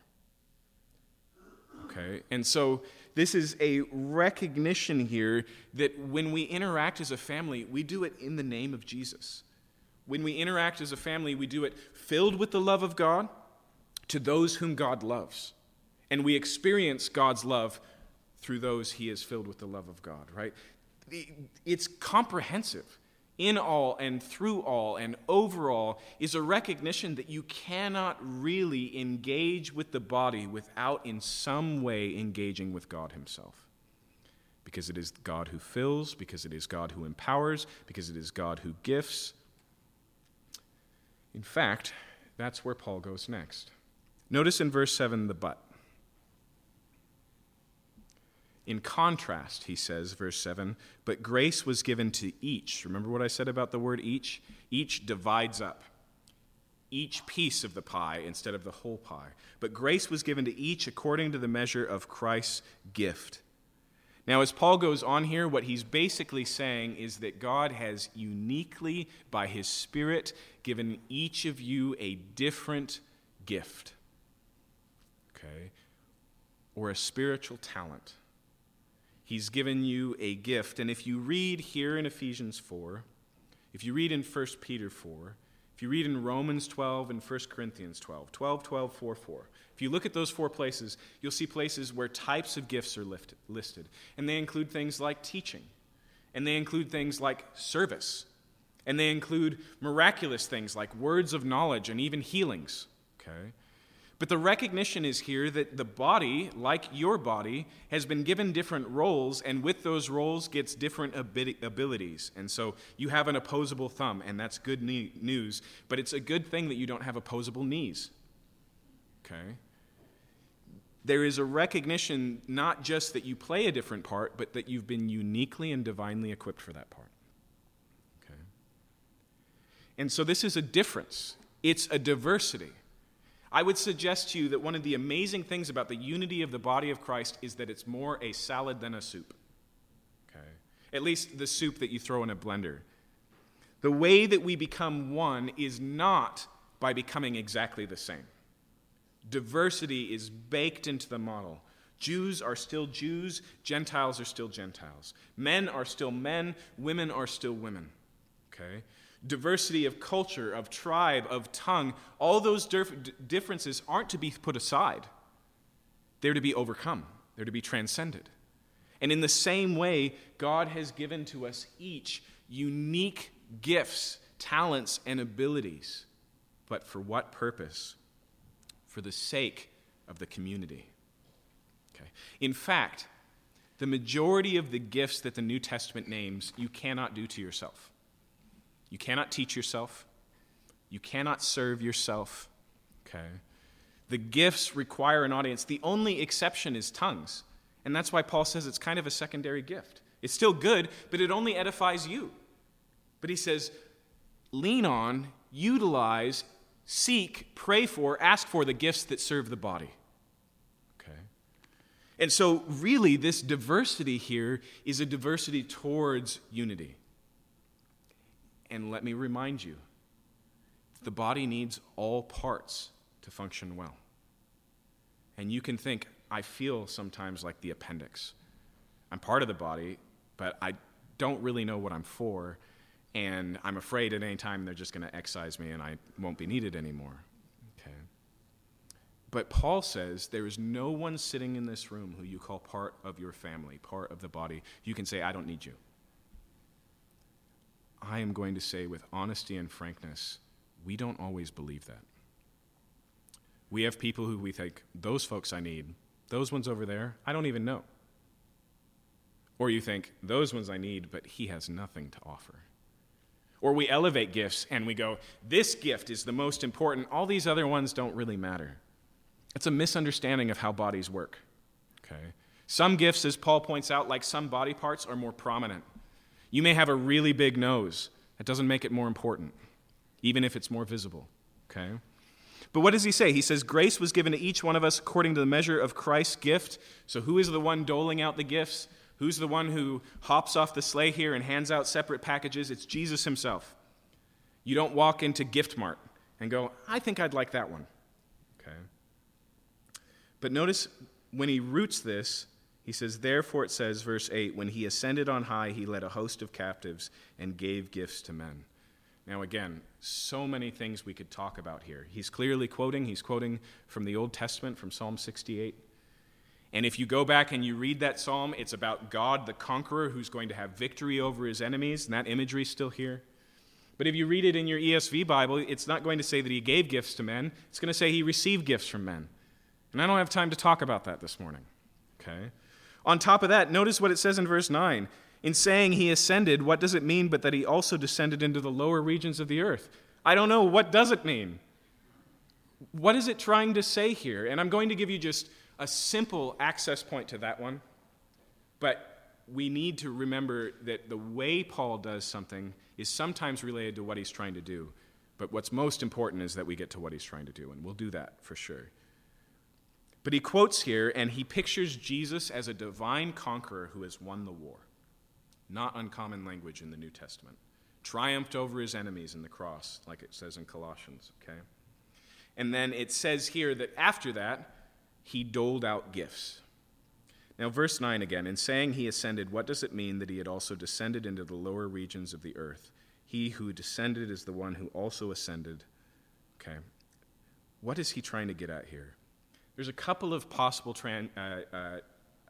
Okay? And so this is a recognition here that when we interact as a family, we do it in the name of Jesus. When we interact as a family, we do it filled with the love of God to those whom God loves. And we experience God's love through those he is filled with the love of God, right? It's comprehensive in all and through all and overall is a recognition that you cannot really engage with the body without in some way engaging with God Himself. Because it is God who fills, because it is God who empowers, because it is God who gifts. In fact, that's where Paul goes next. Notice in verse 7 the but. In contrast, he says, verse 7, but grace was given to each. Remember what I said about the word each? Each divides up each piece of the pie instead of the whole pie. But grace was given to each according to the measure of Christ's gift. Now, as Paul goes on here, what he's basically saying is that God has uniquely, by his Spirit, given each of you a different gift, okay, or a spiritual talent. He's given you a gift. And if you read here in Ephesians 4, if you read in 1 Peter 4, if you read in Romans 12 and 1 Corinthians 12, 12, 12, 4, 4, if you look at those four places, you'll see places where types of gifts are listed. And they include things like teaching, and they include things like service, and they include miraculous things like words of knowledge and even healings. Okay? But the recognition is here that the body, like your body, has been given different roles, and with those roles gets different abilities. And so you have an opposable thumb, and that's good news, but it's a good thing that you don't have opposable knees. Okay? There is a recognition not just that you play a different part, but that you've been uniquely and divinely equipped for that part. Okay? And so this is a difference, it's a diversity. I would suggest to you that one of the amazing things about the unity of the body of Christ is that it's more a salad than a soup. Okay? At least the soup that you throw in a blender. The way that we become one is not by becoming exactly the same. Diversity is baked into the model. Jews are still Jews, Gentiles are still Gentiles. Men are still men, women are still women. Okay? Diversity of culture, of tribe, of tongue, all those differences aren't to be put aside. They're to be overcome, they're to be transcended. And in the same way, God has given to us each unique gifts, talents, and abilities. But for what purpose? For the sake of the community. Okay. In fact, the majority of the gifts that the New Testament names, you cannot do to yourself. You cannot teach yourself. You cannot serve yourself. Okay? The gifts require an audience. The only exception is tongues. And that's why Paul says it's kind of a secondary gift. It's still good, but it only edifies you. But he says, lean on, utilize, seek, pray for, ask for the gifts that serve the body. Okay? And so, really, this diversity here is a diversity towards unity. And let me remind you the body needs all parts to function well. And you can think, I feel sometimes like the appendix. I'm part of the body, but I don't really know what I'm for, and I'm afraid at any time they're just going to excise me and I won't be needed anymore. Okay. But Paul says there is no one sitting in this room who you call part of your family, part of the body. You can say, I don't need you I am going to say with honesty and frankness, we don't always believe that. We have people who we think, those folks I need, those ones over there, I don't even know. Or you think, those ones I need, but he has nothing to offer. Or we elevate gifts and we go, this gift is the most important, all these other ones don't really matter. It's a misunderstanding of how bodies work. Okay? Some gifts, as Paul points out, like some body parts, are more prominent. You may have a really big nose. That doesn't make it more important, even if it's more visible. Okay? But what does he say? He says, Grace was given to each one of us according to the measure of Christ's gift. So who is the one doling out the gifts? Who's the one who hops off the sleigh here and hands out separate packages? It's Jesus himself. You don't walk into Gift Mart and go, I think I'd like that one. Okay? But notice when he roots this, he says, Therefore it says, verse 8, when he ascended on high, he led a host of captives and gave gifts to men. Now, again, so many things we could talk about here. He's clearly quoting, he's quoting from the Old Testament, from Psalm 68. And if you go back and you read that psalm, it's about God, the conqueror, who's going to have victory over his enemies, and that imagery is still here. But if you read it in your ESV Bible, it's not going to say that he gave gifts to men, it's going to say he received gifts from men. And I don't have time to talk about that this morning. Okay? On top of that, notice what it says in verse 9. In saying he ascended, what does it mean but that he also descended into the lower regions of the earth? I don't know. What does it mean? What is it trying to say here? And I'm going to give you just a simple access point to that one. But we need to remember that the way Paul does something is sometimes related to what he's trying to do. But what's most important is that we get to what he's trying to do, and we'll do that for sure. But he quotes here, and he pictures Jesus as a divine conqueror who has won the war. Not uncommon language in the New Testament. Triumphed over his enemies in the cross, like it says in Colossians, okay? And then it says here that after that, he doled out gifts. Now, verse 9 again, in saying he ascended, what does it mean that he had also descended into the lower regions of the earth? He who descended is the one who also ascended. Okay. What is he trying to get at here? There's a couple of possible tran- uh, uh,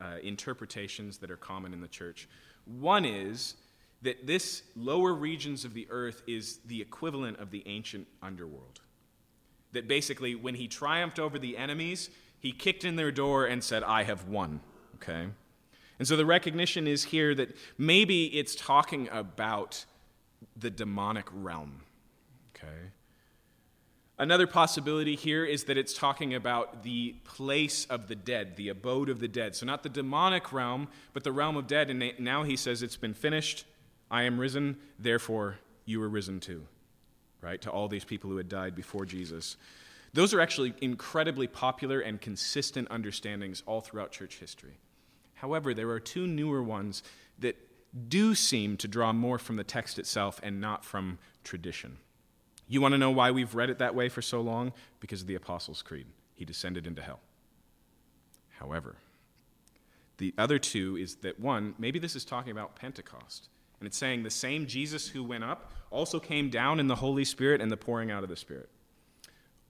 uh, interpretations that are common in the church. One is that this lower regions of the earth is the equivalent of the ancient underworld. That basically, when he triumphed over the enemies, he kicked in their door and said, I have won. Okay? And so the recognition is here that maybe it's talking about the demonic realm. Okay? Another possibility here is that it's talking about the place of the dead, the abode of the dead. So, not the demonic realm, but the realm of dead. And now he says, It's been finished. I am risen. Therefore, you are risen too. Right? To all these people who had died before Jesus. Those are actually incredibly popular and consistent understandings all throughout church history. However, there are two newer ones that do seem to draw more from the text itself and not from tradition. You want to know why we've read it that way for so long? Because of the Apostles' Creed. He descended into hell. However, the other two is that one, maybe this is talking about Pentecost. And it's saying the same Jesus who went up also came down in the Holy Spirit and the pouring out of the Spirit.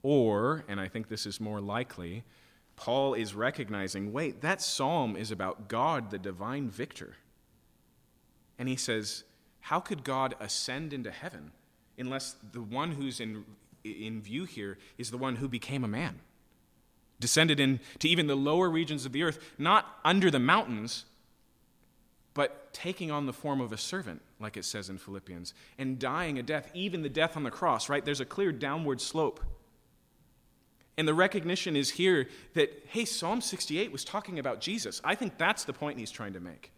Or, and I think this is more likely, Paul is recognizing wait, that psalm is about God, the divine victor. And he says, How could God ascend into heaven? Unless the one who's in, in view here is the one who became a man, descended into even the lower regions of the earth, not under the mountains, but taking on the form of a servant, like it says in Philippians, and dying a death, even the death on the cross, right? There's a clear downward slope. And the recognition is here that, hey, Psalm 68 was talking about Jesus. I think that's the point he's trying to make.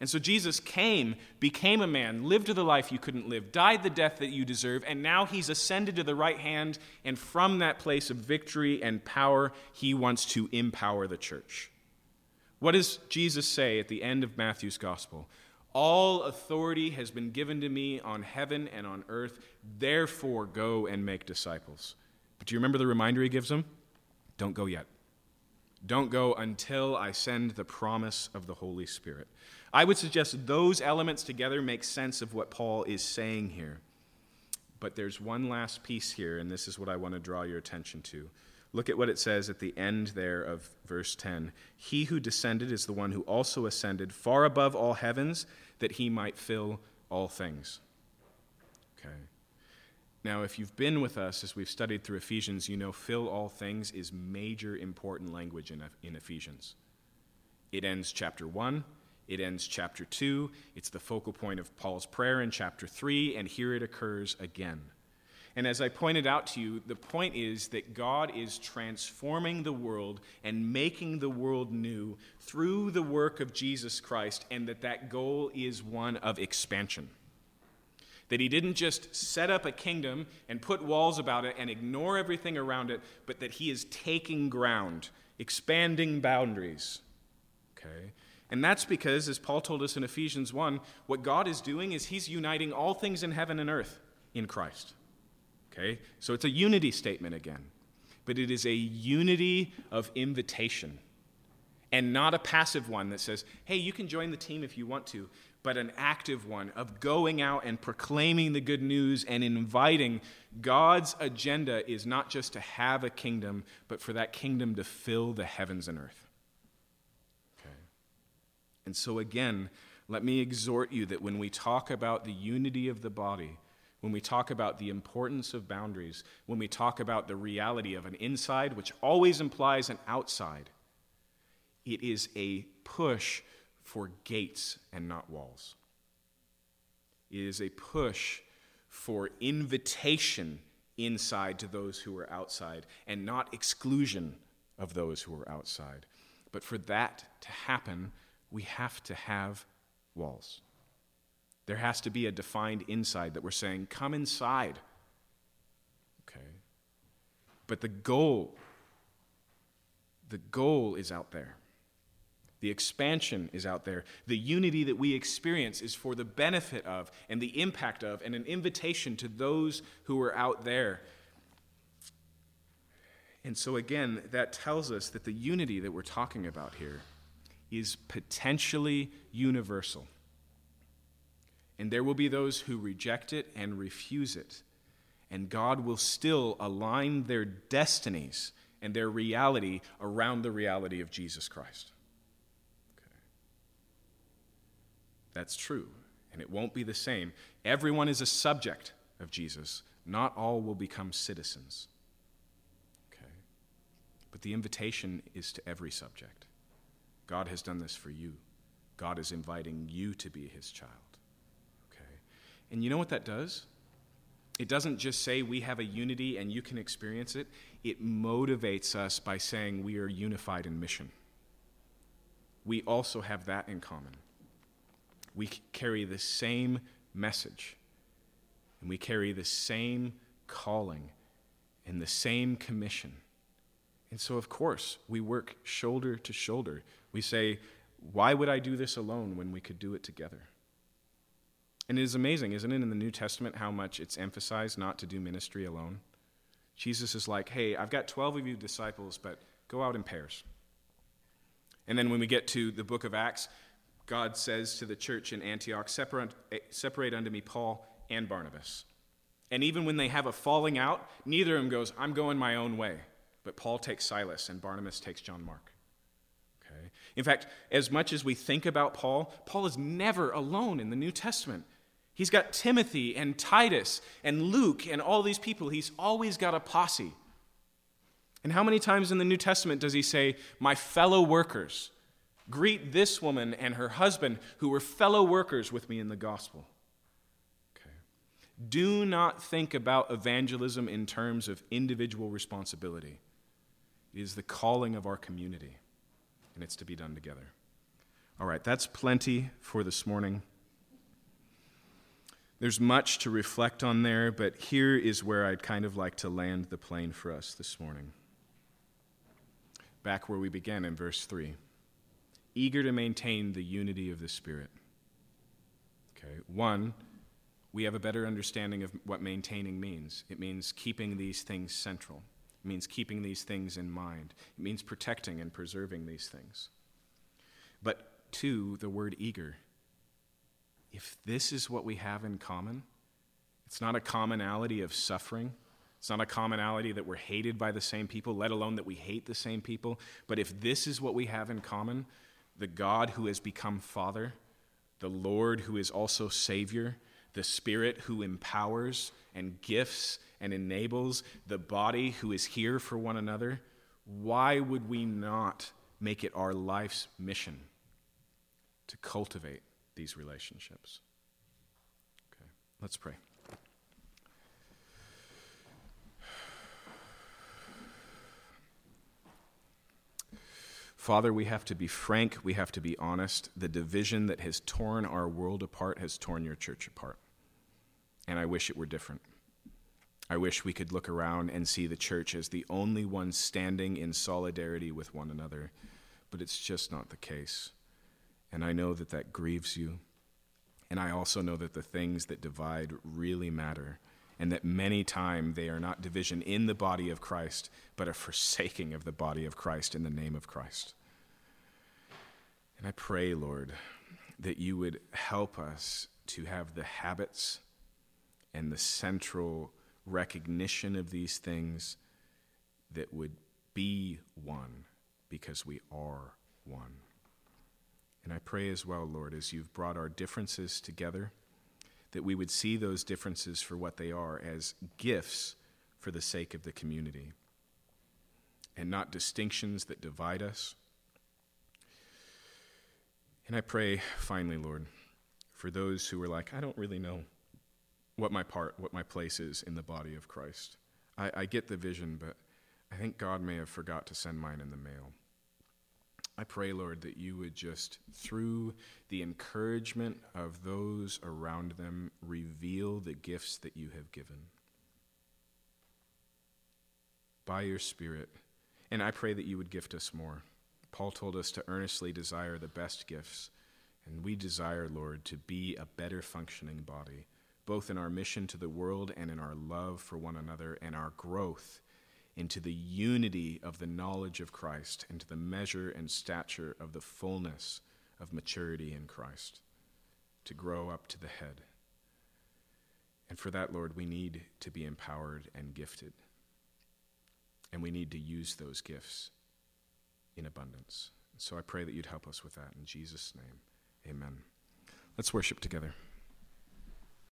And so Jesus came, became a man, lived the life you couldn't live, died the death that you deserve, and now he's ascended to the right hand, and from that place of victory and power, he wants to empower the church. What does Jesus say at the end of Matthew's gospel? All authority has been given to me on heaven and on earth, therefore go and make disciples. But do you remember the reminder he gives them? Don't go yet. Don't go until I send the promise of the Holy Spirit. I would suggest those elements together make sense of what Paul is saying here. But there's one last piece here, and this is what I want to draw your attention to. Look at what it says at the end there of verse 10. He who descended is the one who also ascended far above all heavens that he might fill all things. Okay. Now, if you've been with us as we've studied through Ephesians, you know fill all things is major important language in, in Ephesians. It ends chapter 1, it ends chapter 2, it's the focal point of Paul's prayer in chapter 3, and here it occurs again. And as I pointed out to you, the point is that God is transforming the world and making the world new through the work of Jesus Christ, and that that goal is one of expansion. That he didn't just set up a kingdom and put walls about it and ignore everything around it, but that he is taking ground, expanding boundaries. Okay? And that's because, as Paul told us in Ephesians 1, what God is doing is he's uniting all things in heaven and earth in Christ. Okay? So it's a unity statement again. But it is a unity of invitation and not a passive one that says, hey, you can join the team if you want to, but an active one of going out and proclaiming the good news and inviting. God's agenda is not just to have a kingdom, but for that kingdom to fill the heavens and earth. And so, again, let me exhort you that when we talk about the unity of the body, when we talk about the importance of boundaries, when we talk about the reality of an inside, which always implies an outside, it is a push for gates and not walls. It is a push for invitation inside to those who are outside and not exclusion of those who are outside. But for that to happen, we have to have walls. There has to be a defined inside that we're saying, come inside. Okay? But the goal, the goal is out there. The expansion is out there. The unity that we experience is for the benefit of and the impact of and an invitation to those who are out there. And so, again, that tells us that the unity that we're talking about here is potentially universal. And there will be those who reject it and refuse it. And God will still align their destinies and their reality around the reality of Jesus Christ. That's true, and it won't be the same. Everyone is a subject of Jesus, not all will become citizens. Okay? But the invitation is to every subject. God has done this for you. God is inviting you to be his child. Okay? And you know what that does? It doesn't just say we have a unity and you can experience it. It motivates us by saying we are unified in mission. We also have that in common we carry the same message, and we carry the same calling and the same commission. And so, of course, we work shoulder to shoulder. We say, Why would I do this alone when we could do it together? And it is amazing, isn't it, in the New Testament, how much it's emphasized not to do ministry alone? Jesus is like, Hey, I've got 12 of you disciples, but go out in pairs. And then when we get to the book of Acts, God says to the church in Antioch, separate, separate unto me Paul and Barnabas. And even when they have a falling out, neither of them goes, I'm going my own way. But Paul takes Silas and Barnabas takes John Mark. In fact, as much as we think about Paul, Paul is never alone in the New Testament. He's got Timothy and Titus and Luke and all these people. He's always got a posse. And how many times in the New Testament does he say, My fellow workers? Greet this woman and her husband who were fellow workers with me in the gospel. Okay. Do not think about evangelism in terms of individual responsibility. It is the calling of our community, and it's to be done together. All right, that's plenty for this morning. There's much to reflect on there, but here is where I'd kind of like to land the plane for us this morning. Back where we began in verse 3 eager to maintain the unity of the Spirit. Okay, one, we have a better understanding of what maintaining means. It means keeping these things central, it means keeping these things in mind, it means protecting and preserving these things. But two, the word eager. If this is what we have in common, it's not a commonality of suffering. It's not a commonality that we're hated by the same people, let alone that we hate the same people. But if this is what we have in common, the God who has become Father, the Lord who is also Savior, the Spirit who empowers and gifts and enables the body who is here for one another, why would we not make it our life's mission to cultivate these relationships? Okay, let's pray. Father, we have to be frank, we have to be honest. The division that has torn our world apart has torn your church apart. And I wish it were different. I wish we could look around and see the church as the only one standing in solidarity with one another, but it's just not the case. And I know that that grieves you. And I also know that the things that divide really matter, and that many times they are not division in the body of Christ, but a forsaking of the body of Christ in the name of Christ. And I pray, Lord, that you would help us to have the habits and the central recognition of these things that would be one because we are one. And I pray as well, Lord, as you've brought our differences together, that we would see those differences for what they are as gifts for the sake of the community and not distinctions that divide us and I pray, finally, Lord, for those who are like, I don't really know what my part, what my place is in the body of Christ. I, I get the vision, but I think God may have forgot to send mine in the mail. I pray, Lord, that you would just, through the encouragement of those around them, reveal the gifts that you have given. By your Spirit. And I pray that you would gift us more. Paul told us to earnestly desire the best gifts, and we desire, Lord, to be a better functioning body, both in our mission to the world and in our love for one another and our growth into the unity of the knowledge of Christ, into the measure and stature of the fullness of maturity in Christ, to grow up to the head. And for that, Lord, we need to be empowered and gifted. And we need to use those gifts in abundance. So I pray that you'd help us with that. In Jesus' name, amen. Let's worship together.